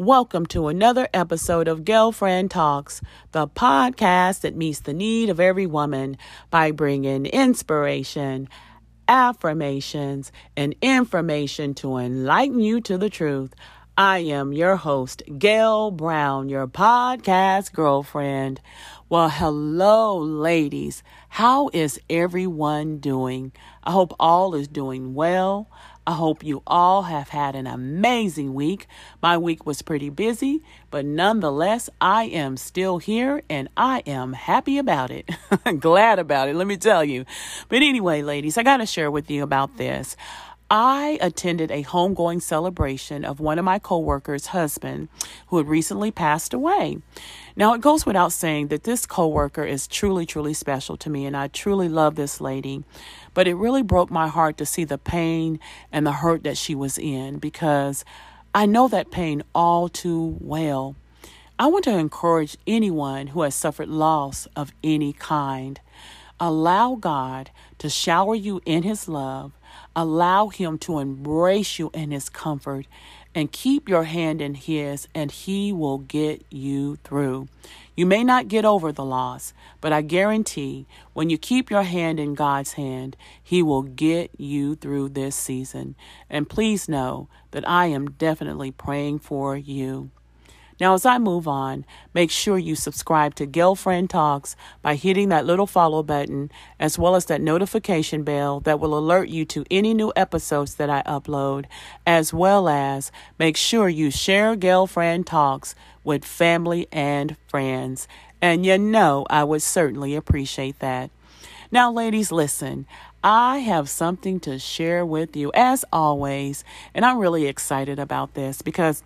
Welcome to another episode of Girlfriend Talks, the podcast that meets the need of every woman by bringing inspiration, affirmations, and information to enlighten you to the truth. I am your host, Gail Brown, your podcast girlfriend. Well, hello, ladies. How is everyone doing? I hope all is doing well. I hope you all have had an amazing week. My week was pretty busy, but nonetheless, I am still here and I am happy about it. Glad about it, let me tell you. But anyway, ladies, I got to share with you about this. I attended a homegoing celebration of one of my coworkers' husband who had recently passed away. Now, it goes without saying that this coworker is truly, truly special to me, and I truly love this lady. But it really broke my heart to see the pain and the hurt that she was in because I know that pain all too well. I want to encourage anyone who has suffered loss of any kind. Allow God to shower you in His love Allow Him to embrace you in His comfort and keep your hand in His, and He will get you through. You may not get over the loss, but I guarantee when you keep your hand in God's hand, He will get you through this season. And please know that I am definitely praying for you. Now, as I move on, make sure you subscribe to Girlfriend Talks by hitting that little follow button, as well as that notification bell that will alert you to any new episodes that I upload, as well as make sure you share Girlfriend Talks with family and friends. And you know, I would certainly appreciate that. Now, ladies, listen. I have something to share with you as always, and I'm really excited about this because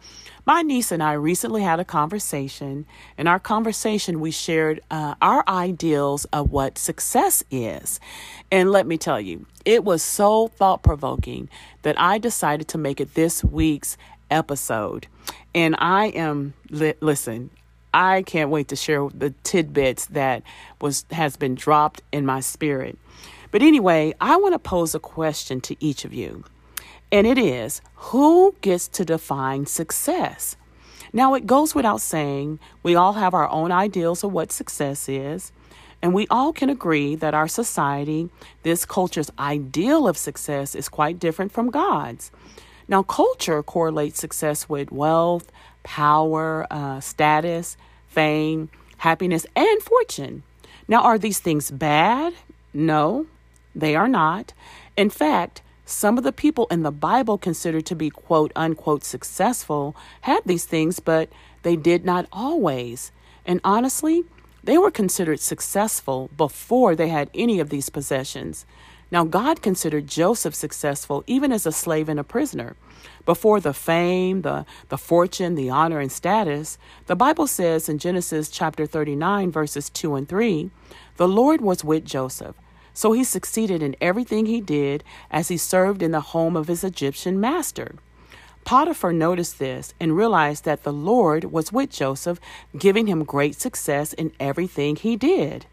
my niece and I recently had a conversation. In our conversation, we shared uh, our ideals of what success is. And let me tell you, it was so thought provoking that I decided to make it this week's episode. And I am, li- listen, I can't wait to share the tidbits that was has been dropped in my spirit. But anyway, I want to pose a question to each of you. And it is who gets to define success? Now, it goes without saying, we all have our own ideals of what success is. And we all can agree that our society, this culture's ideal of success, is quite different from God's. Now, culture correlates success with wealth, power, uh, status, fame, happiness, and fortune. Now, are these things bad? No, they are not. In fact, some of the people in the Bible considered to be quote unquote successful had these things, but they did not always. And honestly, they were considered successful before they had any of these possessions. Now, God considered Joseph successful even as a slave and a prisoner. Before the fame, the, the fortune, the honor, and status, the Bible says in Genesis chapter 39, verses 2 and 3, the Lord was with Joseph so he succeeded in everything he did as he served in the home of his Egyptian master. Potiphar noticed this and realized that the Lord was with Joseph, giving him great success in everything he did.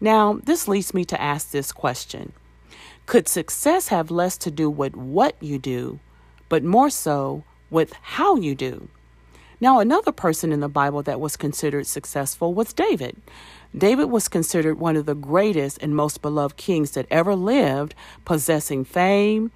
Now, this leads me to ask this question Could success have less to do with what you do, but more so with how you do? Now, another person in the Bible that was considered successful was David. David was considered one of the greatest and most beloved kings that ever lived, possessing fame,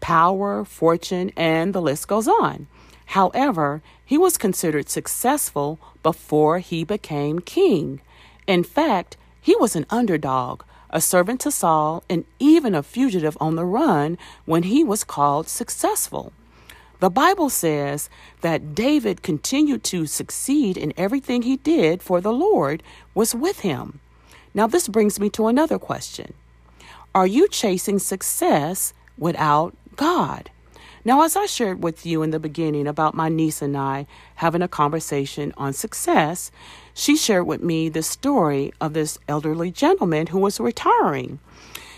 power, fortune, and the list goes on. However, he was considered successful before he became king. In fact, he was an underdog, a servant to Saul, and even a fugitive on the run when he was called successful. The Bible says that David continued to succeed in everything he did, for the Lord was with him. Now, this brings me to another question Are you chasing success without God? Now, as I shared with you in the beginning about my niece and I having a conversation on success, she shared with me the story of this elderly gentleman who was retiring.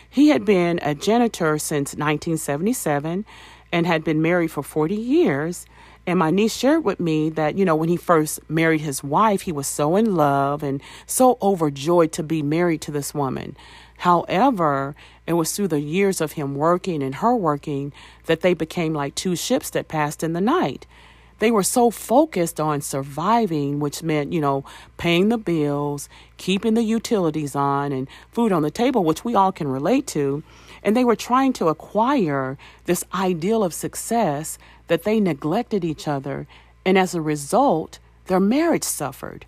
He had been a janitor since 1977 and had been married for 40 years. And my niece shared with me that, you know, when he first married his wife, he was so in love and so overjoyed to be married to this woman. However, it was through the years of him working and her working that they became like two ships that passed in the night. They were so focused on surviving, which meant, you know, paying the bills, keeping the utilities on, and food on the table, which we all can relate to. And they were trying to acquire this ideal of success that they neglected each other. And as a result, their marriage suffered.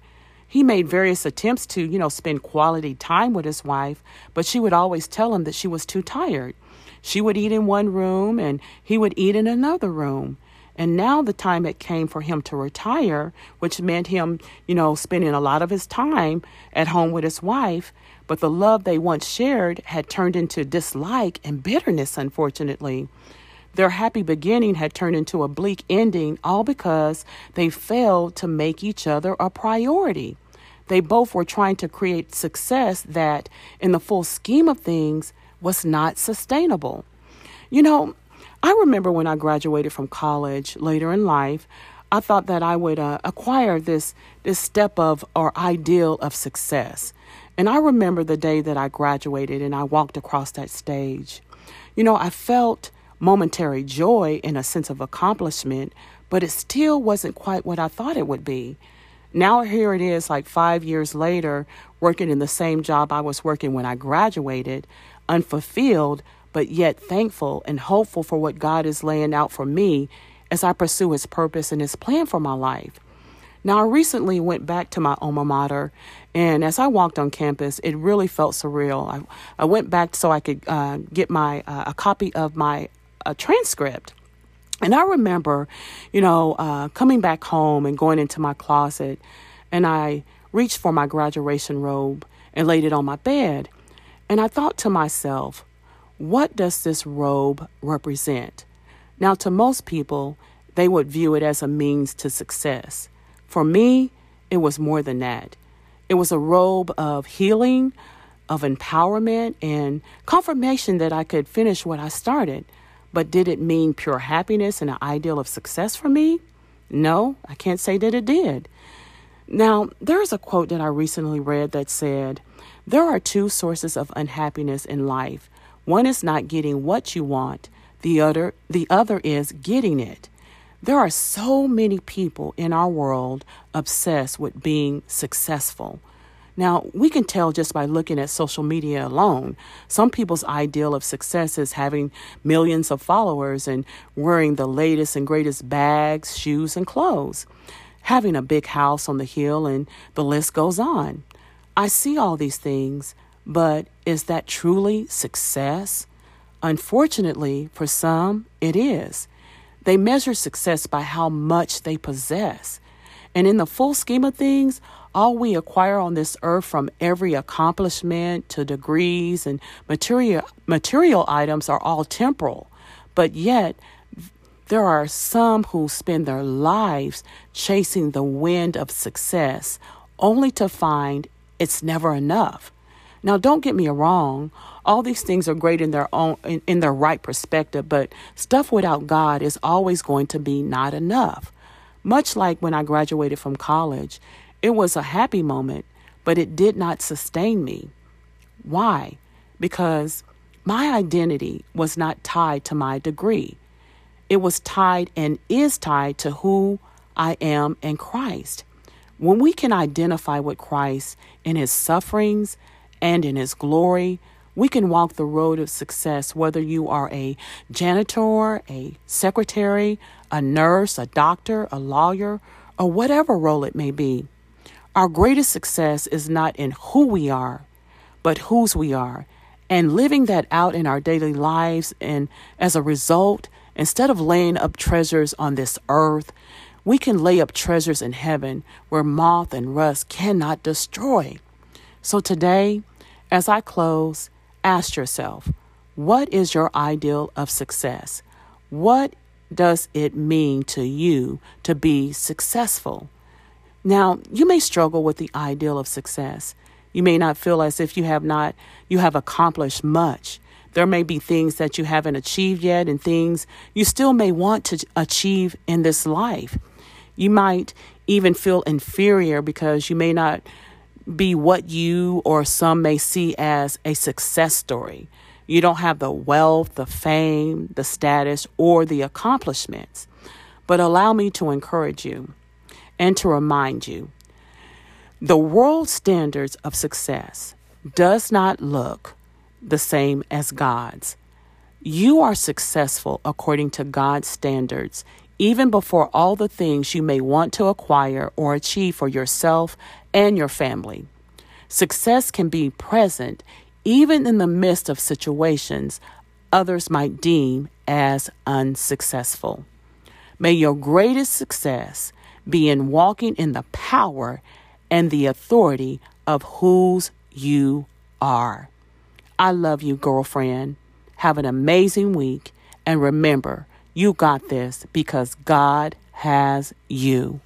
He made various attempts to, you know, spend quality time with his wife, but she would always tell him that she was too tired. She would eat in one room and he would eat in another room. And now the time had came for him to retire, which meant him, you know, spending a lot of his time at home with his wife. But the love they once shared had turned into dislike and bitterness, unfortunately. Their happy beginning had turned into a bleak ending, all because they failed to make each other a priority. They both were trying to create success that, in the full scheme of things, was not sustainable. You know, I remember when I graduated from college later in life, I thought that I would uh, acquire this this step of or ideal of success. And I remember the day that I graduated and I walked across that stage. You know, I felt momentary joy and a sense of accomplishment, but it still wasn't quite what I thought it would be. Now here it is like 5 years later working in the same job I was working when I graduated, unfulfilled, but yet thankful and hopeful for what God is laying out for me as I pursue His purpose and His plan for my life. Now, I recently went back to my alma mater, and as I walked on campus, it really felt surreal. I, I went back so I could uh, get my uh, a copy of my uh, transcript. And I remember, you know, uh, coming back home and going into my closet, and I reached for my graduation robe and laid it on my bed. And I thought to myself, what does this robe represent? Now, to most people, they would view it as a means to success. For me, it was more than that. It was a robe of healing, of empowerment, and confirmation that I could finish what I started. But did it mean pure happiness and an ideal of success for me? No, I can't say that it did. Now, there is a quote that I recently read that said, There are two sources of unhappiness in life one is not getting what you want, the other the other is getting it. There are so many people in our world obsessed with being successful. Now, we can tell just by looking at social media alone. Some people's ideal of success is having millions of followers and wearing the latest and greatest bags, shoes, and clothes, having a big house on the hill, and the list goes on. I see all these things, but is that truly success? Unfortunately, for some, it is. They measure success by how much they possess. And in the full scheme of things, all we acquire on this earth from every accomplishment to degrees and material material items are all temporal. But yet there are some who spend their lives chasing the wind of success only to find it's never enough. Now, don't get me wrong. All these things are great in their own, in, in their right perspective, but stuff without God is always going to be not enough. Much like when I graduated from college, it was a happy moment, but it did not sustain me. Why? Because my identity was not tied to my degree. It was tied and is tied to who I am in Christ. When we can identify with Christ in his sufferings, and in His glory, we can walk the road of success, whether you are a janitor, a secretary, a nurse, a doctor, a lawyer, or whatever role it may be. Our greatest success is not in who we are, but whose we are, and living that out in our daily lives. And as a result, instead of laying up treasures on this earth, we can lay up treasures in heaven where moth and rust cannot destroy. So today, as I close, ask yourself what is your ideal of success? What does it mean to you to be successful? Now, you may struggle with the ideal of success. You may not feel as if you have not you have accomplished much. There may be things that you haven't achieved yet and things you still may want to achieve in this life. You might even feel inferior because you may not be what you or some may see as a success story. You don't have the wealth, the fame, the status, or the accomplishments. but allow me to encourage you and to remind you the world standards of success does not look the same as God's. You are successful according to God's standards, even before all the things you may want to acquire or achieve for yourself and your family. Success can be present even in the midst of situations others might deem as unsuccessful. May your greatest success be in walking in the power and the authority of whose you are. I love you, girlfriend. Have an amazing week. And remember, you got this because God has you.